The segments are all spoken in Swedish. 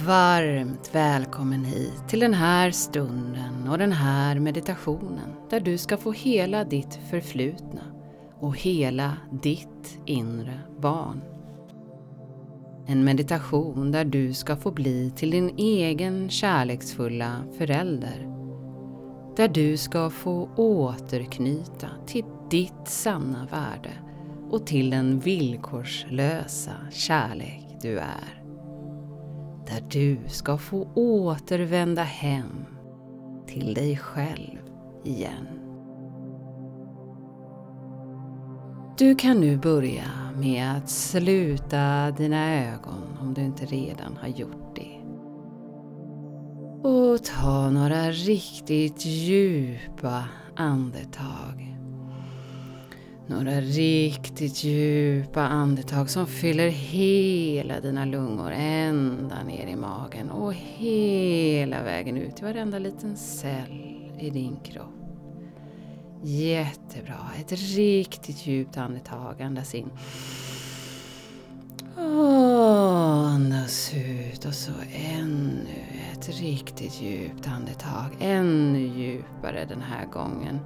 Varmt välkommen hit till den här stunden och den här meditationen där du ska få hela ditt förflutna och hela ditt inre barn. En meditation där du ska få bli till din egen kärleksfulla förälder. Där du ska få återknyta till ditt sanna värde och till den villkorslösa kärlek du är där du ska få återvända hem till dig själv igen. Du kan nu börja med att sluta dina ögon om du inte redan har gjort det. Och ta några riktigt djupa andetag. Några riktigt djupa andetag som fyller hela dina lungor ända ner i magen och hela vägen ut i varenda liten cell i din kropp. Jättebra. Ett riktigt djupt andetag. Andas in. Och andas ut och så ännu ett riktigt djupt andetag. Ännu djupare den här gången.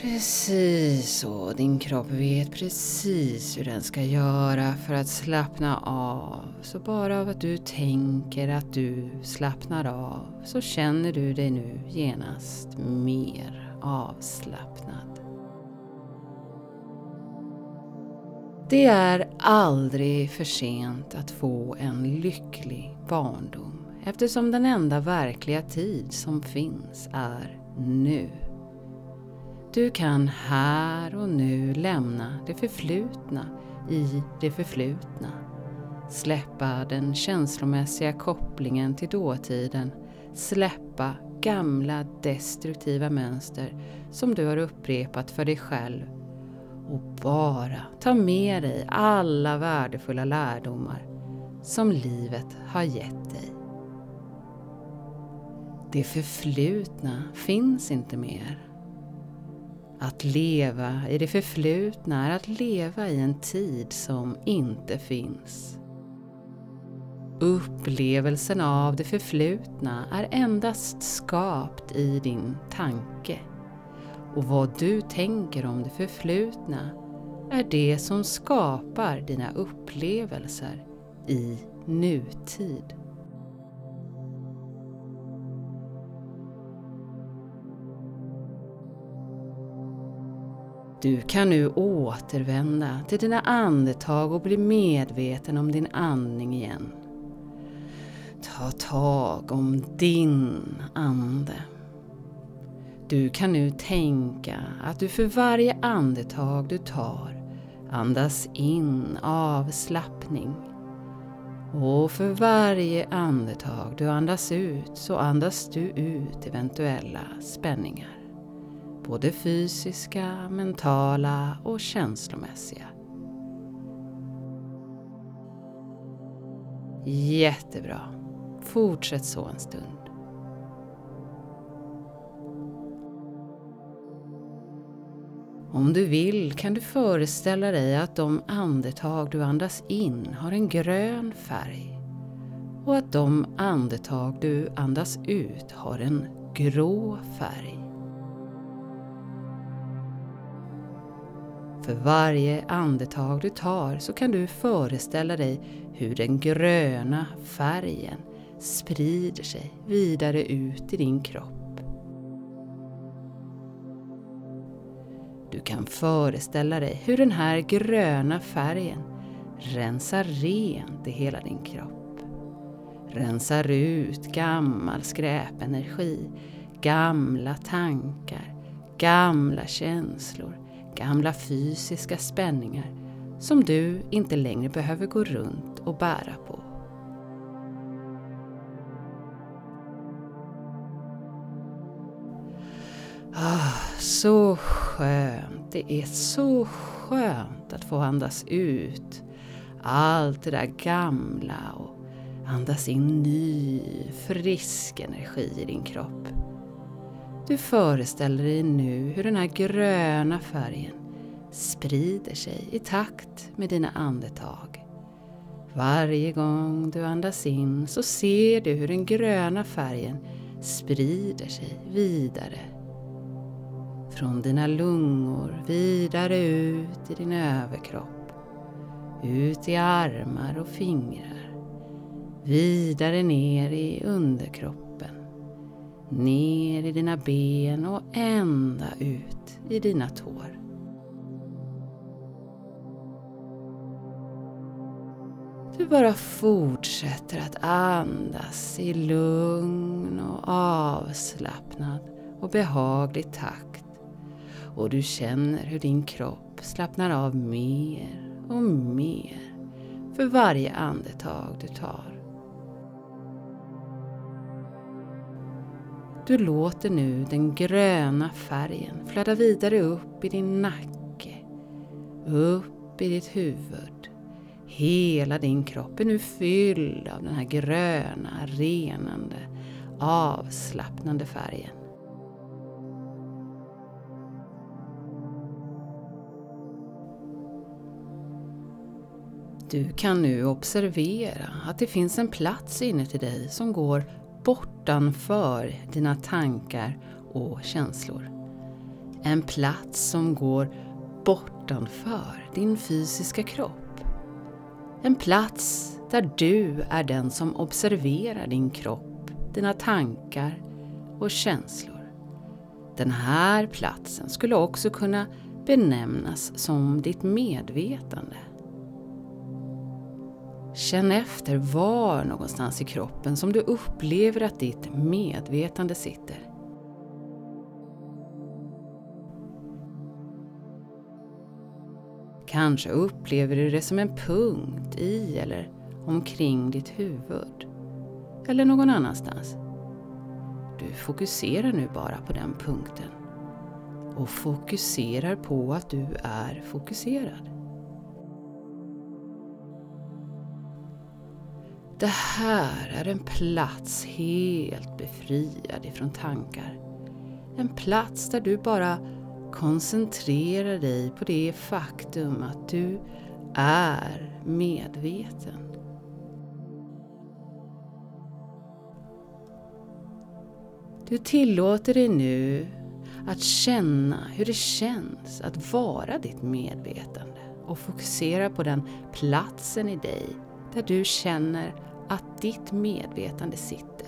Precis så, din kropp vet precis hur den ska göra för att slappna av. Så bara av att du tänker att du slappnar av så känner du dig nu genast mer avslappnad. Det är aldrig för sent att få en lycklig barndom eftersom den enda verkliga tid som finns är nu. Du kan här och nu lämna det förflutna i det förflutna. Släppa den känslomässiga kopplingen till dåtiden. Släppa gamla destruktiva mönster som du har upprepat för dig själv. Och bara ta med dig alla värdefulla lärdomar som livet har gett dig. Det förflutna finns inte mer. Att leva i det förflutna är att leva i en tid som inte finns. Upplevelsen av det förflutna är endast skapt i din tanke. Och vad du tänker om det förflutna är det som skapar dina upplevelser i nutid. Du kan nu återvända till dina andetag och bli medveten om din andning igen. Ta tag om din ande. Du kan nu tänka att du för varje andetag du tar andas in avslappning. Och för varje andetag du andas ut så andas du ut eventuella spänningar både fysiska, mentala och känslomässiga. Jättebra. Fortsätt så en stund. Om du vill kan du föreställa dig att de andetag du andas in har en grön färg och att de andetag du andas ut har en grå färg. För varje andetag du tar så kan du föreställa dig hur den gröna färgen sprider sig vidare ut i din kropp. Du kan föreställa dig hur den här gröna färgen rensar rent i hela din kropp. Rensar ut gammal skräpenergi, gamla tankar, gamla känslor, gamla fysiska spänningar som du inte längre behöver gå runt och bära på. Ah, så skönt. Det är så skönt att få andas ut allt det där gamla och andas in ny, frisk energi i din kropp. Du föreställer dig nu hur den här gröna färgen sprider sig i takt med dina andetag. Varje gång du andas in så ser du hur den gröna färgen sprider sig vidare. Från dina lungor vidare ut i din överkropp. Ut i armar och fingrar. Vidare ner i underkroppen. Ner i dina ben och ända ut i dina tår. Du bara fortsätter att andas i lugn och avslappnad och behaglig takt. Och du känner hur din kropp slappnar av mer och mer för varje andetag du tar. Du låter nu den gröna färgen flöda vidare upp i din nacke, upp i ditt huvud Hela din kropp är nu fylld av den här gröna, renande, avslappnande färgen. Du kan nu observera att det finns en plats inuti dig som går bortanför dina tankar och känslor. En plats som går bortanför din fysiska kropp. En plats där du är den som observerar din kropp, dina tankar och känslor. Den här platsen skulle också kunna benämnas som ditt medvetande. Känn efter var någonstans i kroppen som du upplever att ditt medvetande sitter. Kanske upplever du det som en punkt i eller omkring ditt huvud. Eller någon annanstans. Du fokuserar nu bara på den punkten. Och fokuserar på att du är fokuserad. Det här är en plats helt befriad ifrån tankar. En plats där du bara koncentrerar dig på det faktum att du är medveten. Du tillåter dig nu att känna hur det känns att vara ditt medvetande och fokusera på den platsen i dig där du känner att ditt medvetande sitter.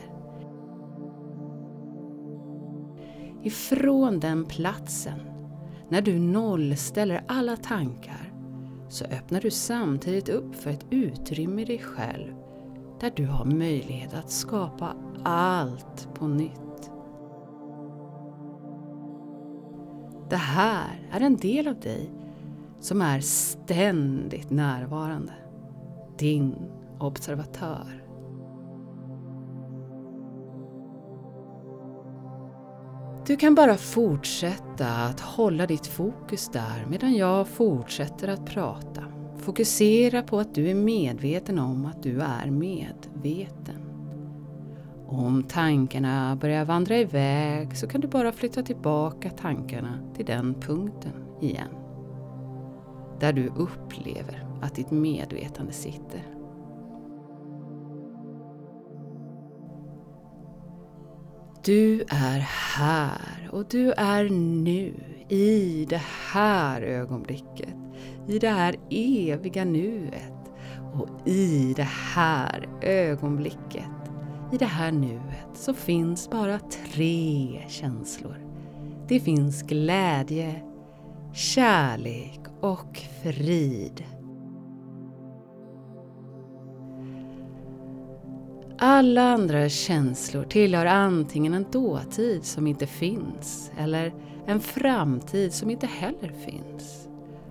Ifrån den platsen när du nollställer alla tankar så öppnar du samtidigt upp för ett utrymme i dig själv där du har möjlighet att skapa allt på nytt. Det här är en del av dig som är ständigt närvarande. Din observatör. Du kan bara fortsätta att hålla ditt fokus där medan jag fortsätter att prata. Fokusera på att du är medveten om att du är medveten. Om tankarna börjar vandra iväg så kan du bara flytta tillbaka tankarna till den punkten igen. Där du upplever att ditt medvetande sitter. Du är här och du är nu i det här ögonblicket, i det här eviga nuet och i det här ögonblicket, i det här nuet så finns bara tre känslor. Det finns glädje, kärlek och frid. Alla andra känslor tillhör antingen en dåtid som inte finns eller en framtid som inte heller finns.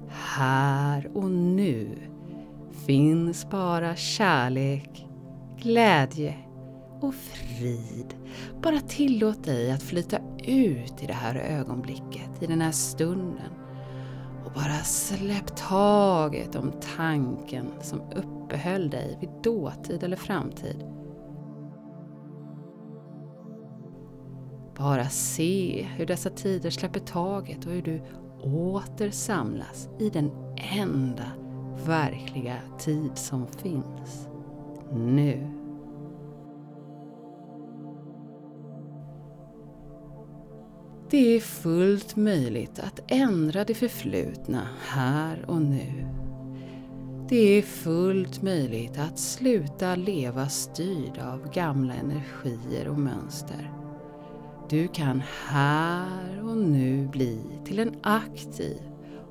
Här och nu finns bara kärlek, glädje och frid. Bara tillåt dig att flyta ut i det här ögonblicket, i den här stunden. Och bara släpp taget om tanken som uppehöll dig vid dåtid eller framtid. Bara se hur dessa tider släpper taget och hur du åter samlas i den enda verkliga tid som finns. Nu. Det är fullt möjligt att ändra det förflutna här och nu. Det är fullt möjligt att sluta leva styrd av gamla energier och mönster. Du kan här och nu bli till en aktiv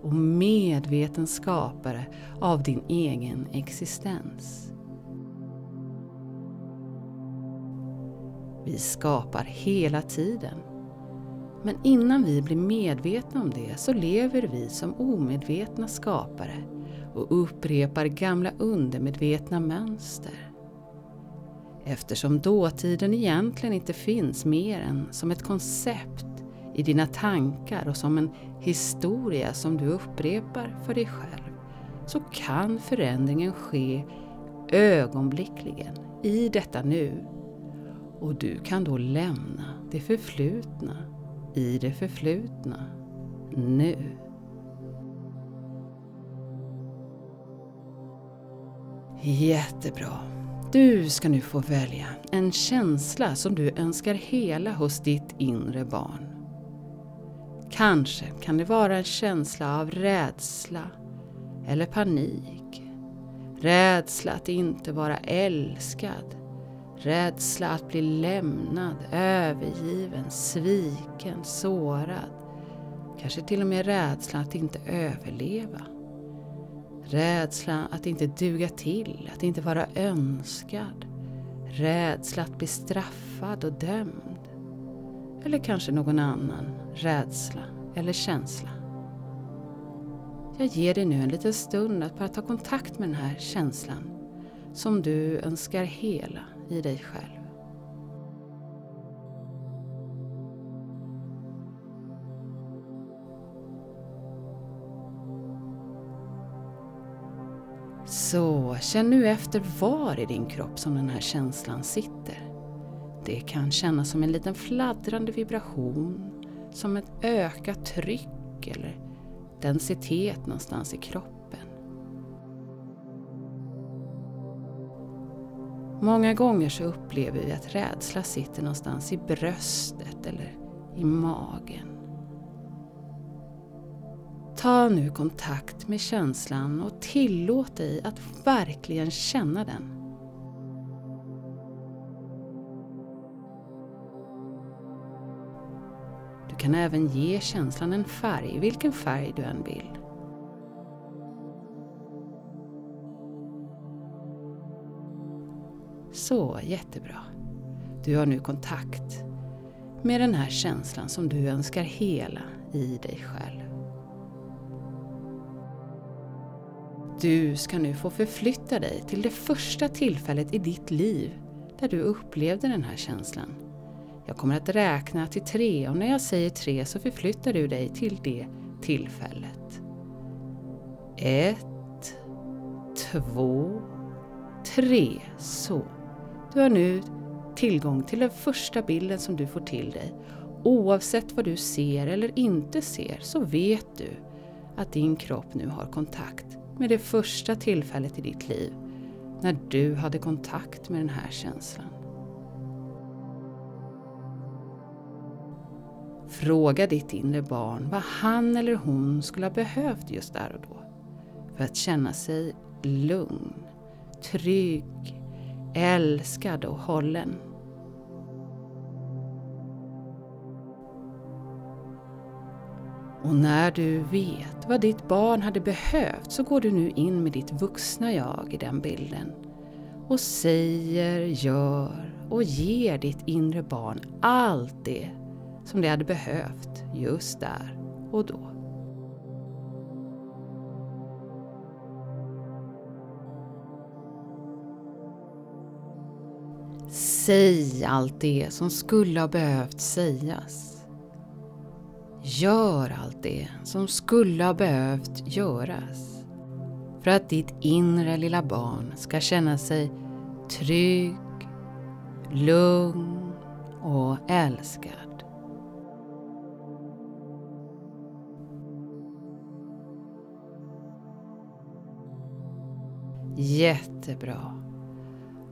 och medveten skapare av din egen existens. Vi skapar hela tiden. Men innan vi blir medvetna om det så lever vi som omedvetna skapare och upprepar gamla undermedvetna mönster. Eftersom dåtiden egentligen inte finns mer än som ett koncept i dina tankar och som en historia som du upprepar för dig själv så kan förändringen ske ögonblickligen i detta nu. Och du kan då lämna det förflutna i det förflutna nu. Jättebra. Du ska nu få välja en känsla som du önskar hela hos ditt inre barn. Kanske kan det vara en känsla av rädsla eller panik. Rädsla att inte vara älskad. Rädsla att bli lämnad, övergiven, sviken, sårad. Kanske till och med rädsla att inte överleva. Rädsla att inte duga till, att inte vara önskad. Rädsla att bli straffad och dömd. Eller kanske någon annan rädsla eller känsla. Jag ger dig nu en liten stund att bara ta kontakt med den här känslan som du önskar hela i dig själv. Så känn nu efter var i din kropp som den här känslan sitter. Det kan kännas som en liten fladdrande vibration, som ett ökat tryck eller densitet någonstans i kroppen. Många gånger så upplever vi att rädsla sitter någonstans i bröstet eller i magen. Ta nu kontakt med känslan och tillåt dig att verkligen känna den. Du kan även ge känslan en färg, vilken färg du än vill. Så, jättebra. Du har nu kontakt med den här känslan som du önskar hela i dig själv. Du ska nu få förflytta dig till det första tillfället i ditt liv där du upplevde den här känslan. Jag kommer att räkna till tre och när jag säger tre så förflyttar du dig till det tillfället. Ett, två, tre. Så. Du har nu tillgång till den första bilden som du får till dig. Oavsett vad du ser eller inte ser så vet du att din kropp nu har kontakt med det första tillfället i ditt liv när du hade kontakt med den här känslan. Fråga ditt inre barn vad han eller hon skulle ha behövt just där och då för att känna sig lugn, trygg, älskad och hållen. Och när du vet vad ditt barn hade behövt så går du nu in med ditt vuxna jag i den bilden och säger, gör och ger ditt inre barn allt det som det hade behövt just där och då. Säg allt det som skulle ha behövt sägas. Gör allt det som skulle ha behövt göras. För att ditt inre lilla barn ska känna sig trygg, lugn och älskad. Jättebra.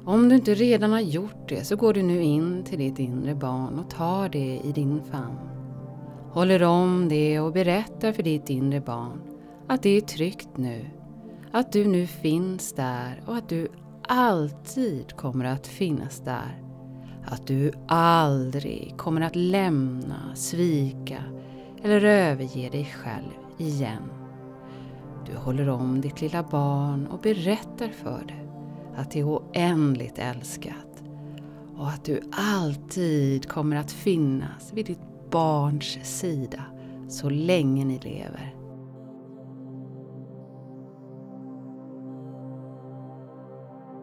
Om du inte redan har gjort det så går du nu in till ditt inre barn och tar det i din famn. Håller om det och berättar för ditt inre barn att det är tryggt nu. Att du nu finns där och att du alltid kommer att finnas där. Att du aldrig kommer att lämna, svika eller överge dig själv igen. Du håller om ditt lilla barn och berättar för det att det är oändligt älskat och att du alltid kommer att finnas vid ditt barns sida så länge ni lever.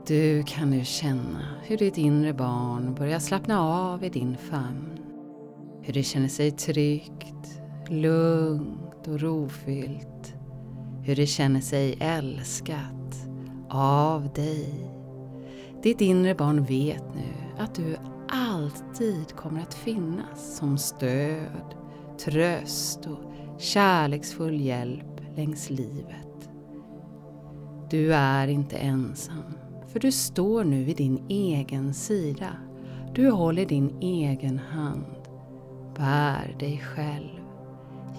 Du kan nu känna hur ditt inre barn börjar slappna av i din famn. Hur det känner sig tryggt, lugnt och rofyllt. Hur det känner sig älskat av dig. Ditt inre barn vet nu att du alltid kommer att finnas som stöd, tröst och kärleksfull hjälp längs livet. Du är inte ensam. För du står nu vid din egen sida. Du håller din egen hand. Bär dig själv.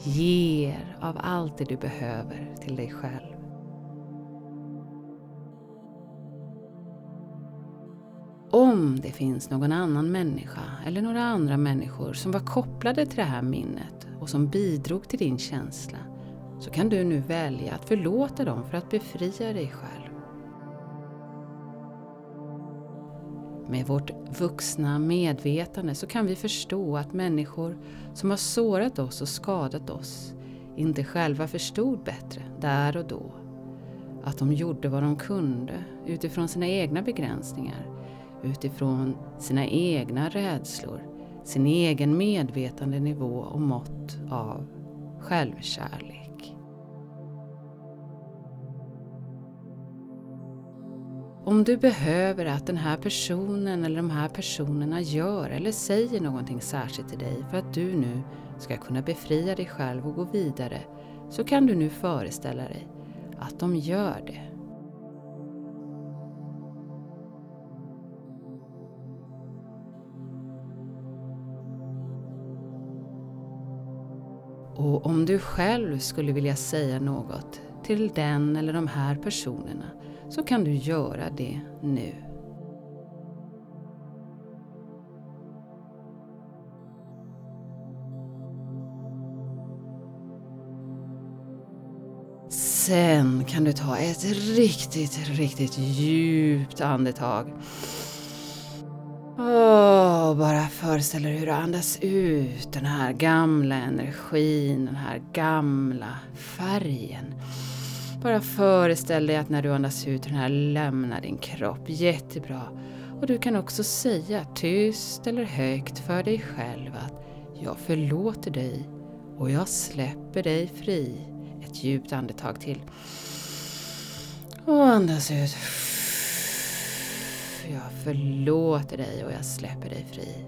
Ger av allt det du behöver till dig själv. Om det finns någon annan människa eller några andra människor som var kopplade till det här minnet och som bidrog till din känsla så kan du nu välja att förlåta dem för att befria dig själv. Med vårt vuxna medvetande så kan vi förstå att människor som har sårat oss och skadat oss inte själva förstod bättre där och då. Att de gjorde vad de kunde utifrån sina egna begränsningar, utifrån sina egna rädslor, sin egen medvetandenivå och mått av självkärlek. Om du behöver att den här personen eller de här personerna gör eller säger någonting särskilt till dig för att du nu ska kunna befria dig själv och gå vidare så kan du nu föreställa dig att de gör det. Och om du själv skulle vilja säga något till den eller de här personerna så kan du göra det nu. Sen kan du ta ett riktigt, riktigt djupt andetag. Oh, bara föreställ dig hur du andas ut den här gamla energin, den här gamla färgen. Bara föreställ dig att när du andas ut den här lämnar din kropp jättebra. Och du kan också säga tyst eller högt för dig själv att jag förlåter dig och jag släpper dig fri. Ett djupt andetag till. Och andas ut. Jag förlåter dig och jag släpper dig fri.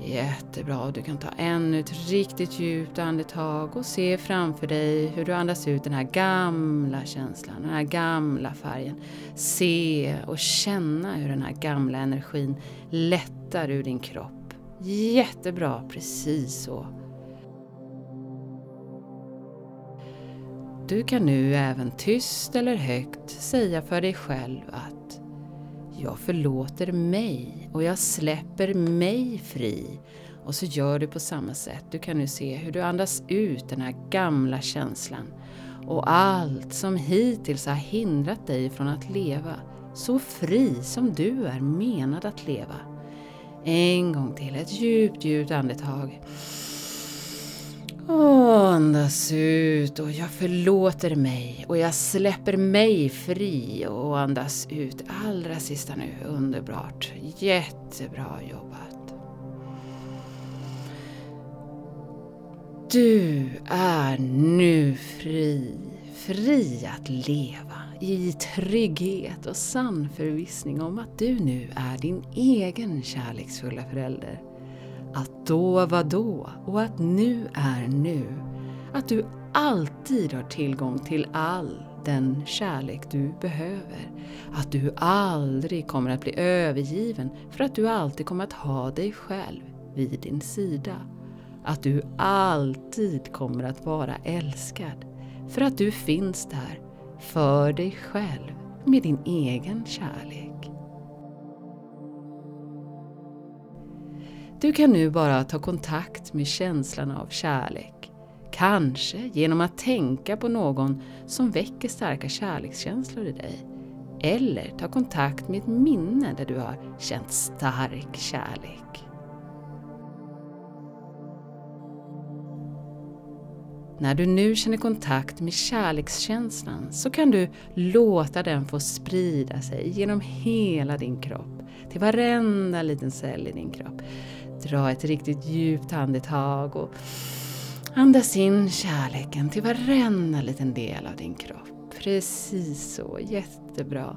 Jättebra. Du kan ta ännu ett riktigt djupt andetag och se framför dig hur du andas ut den här gamla känslan, den här gamla färgen. Se och känna hur den här gamla energin lättar ur din kropp. Jättebra, precis så. Du kan nu även tyst eller högt säga för dig själv att jag förlåter mig och jag släpper mig fri. Och så gör du på samma sätt. Du kan nu se hur du andas ut den här gamla känslan och allt som hittills har hindrat dig från att leva så fri som du är menad att leva. En gång till, ett djupt, djupt andetag. Oh andas ut och jag förlåter mig och jag släpper mig fri och andas ut allra sista nu. Underbart. Jättebra jobbat. Du är nu fri. Fri att leva i trygghet och sann förvissning om att du nu är din egen kärleksfulla förälder att då var då och att nu är nu. Att du alltid har tillgång till all den kärlek du behöver. Att du aldrig kommer att bli övergiven för att du alltid kommer att ha dig själv vid din sida. Att du alltid kommer att vara älskad för att du finns där för dig själv med din egen kärlek. Du kan nu bara ta kontakt med känslan av kärlek. Kanske genom att tänka på någon som väcker starka kärlekskänslor i dig. Eller ta kontakt med ett minne där du har känt stark kärlek. När du nu känner kontakt med kärlekskänslan så kan du låta den få sprida sig genom hela din kropp, till varenda liten cell i din kropp. Dra ett riktigt djupt andetag och andas in kärleken till varenda liten del av din kropp. Precis så, jättebra.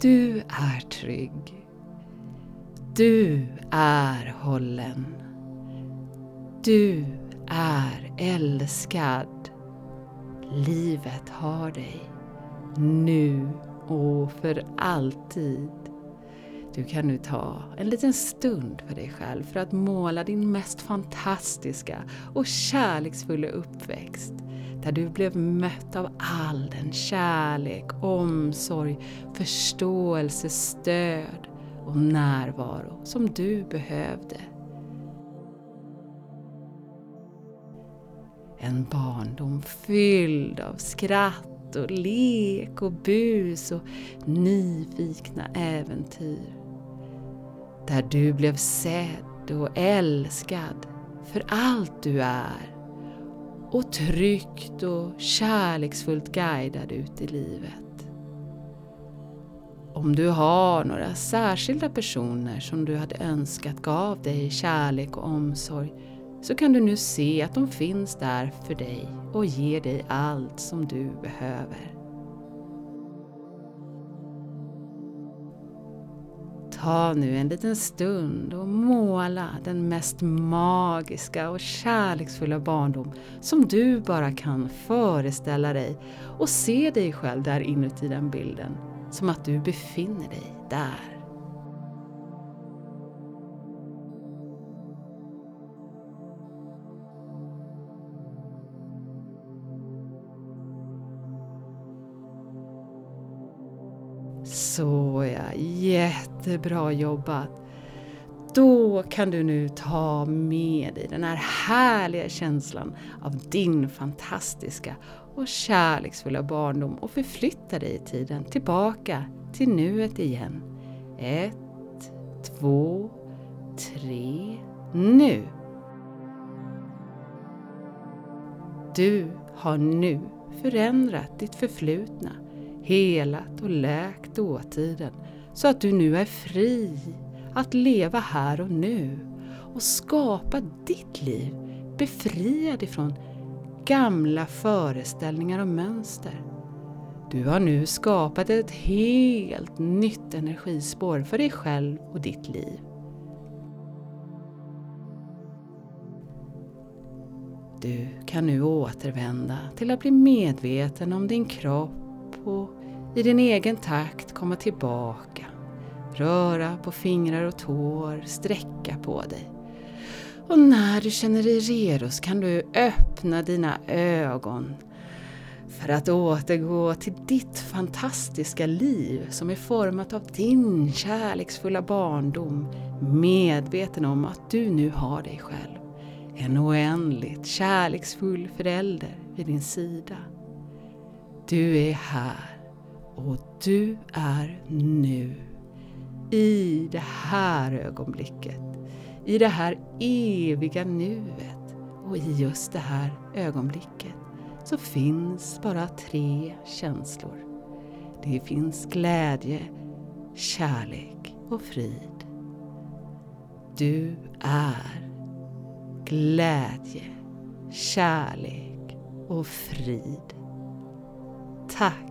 Du är trygg. Du är hållen. Du är älskad. Livet har dig. Nu och för alltid. Du kan nu ta en liten stund för dig själv för att måla din mest fantastiska och kärleksfulla uppväxt. Där du blev mött av all den kärlek, omsorg, förståelse, stöd och närvaro som du behövde. En barndom fylld av skratt och lek och bus och nyfikna äventyr. Där du blev sedd och älskad för allt du är och tryggt och kärleksfullt guidad ut i livet. Om du har några särskilda personer som du hade önskat gav dig kärlek och omsorg så kan du nu se att de finns där för dig och ger dig allt som du behöver. Ta nu en liten stund och måla den mest magiska och kärleksfulla barndom som du bara kan föreställa dig och se dig själv där inuti den bilden, som att du befinner dig där. Så ja, jättebra jobbat. Då kan du nu ta med dig den här härliga känslan av din fantastiska och kärleksfulla barndom och förflytta dig i tiden tillbaka till nuet igen. Ett, två, tre, nu! Du har nu förändrat ditt förflutna helat och läkt dåtiden så att du nu är fri att leva här och nu och skapa ditt liv befriad ifrån gamla föreställningar och mönster. Du har nu skapat ett helt nytt energispår för dig själv och ditt liv. Du kan nu återvända till att bli medveten om din kropp och i din egen takt komma tillbaka. Röra på fingrar och tår, sträcka på dig. Och när du känner dig redo så kan du öppna dina ögon för att återgå till ditt fantastiska liv som är format av din kärleksfulla barndom medveten om att du nu har dig själv. En oändligt kärleksfull förälder vid din sida. Du är här och du är nu. I det här ögonblicket. I det här eviga nuet. Och i just det här ögonblicket så finns bara tre känslor. Det finns glädje, kärlek och frid. Du är glädje, kärlek och frid. Ha,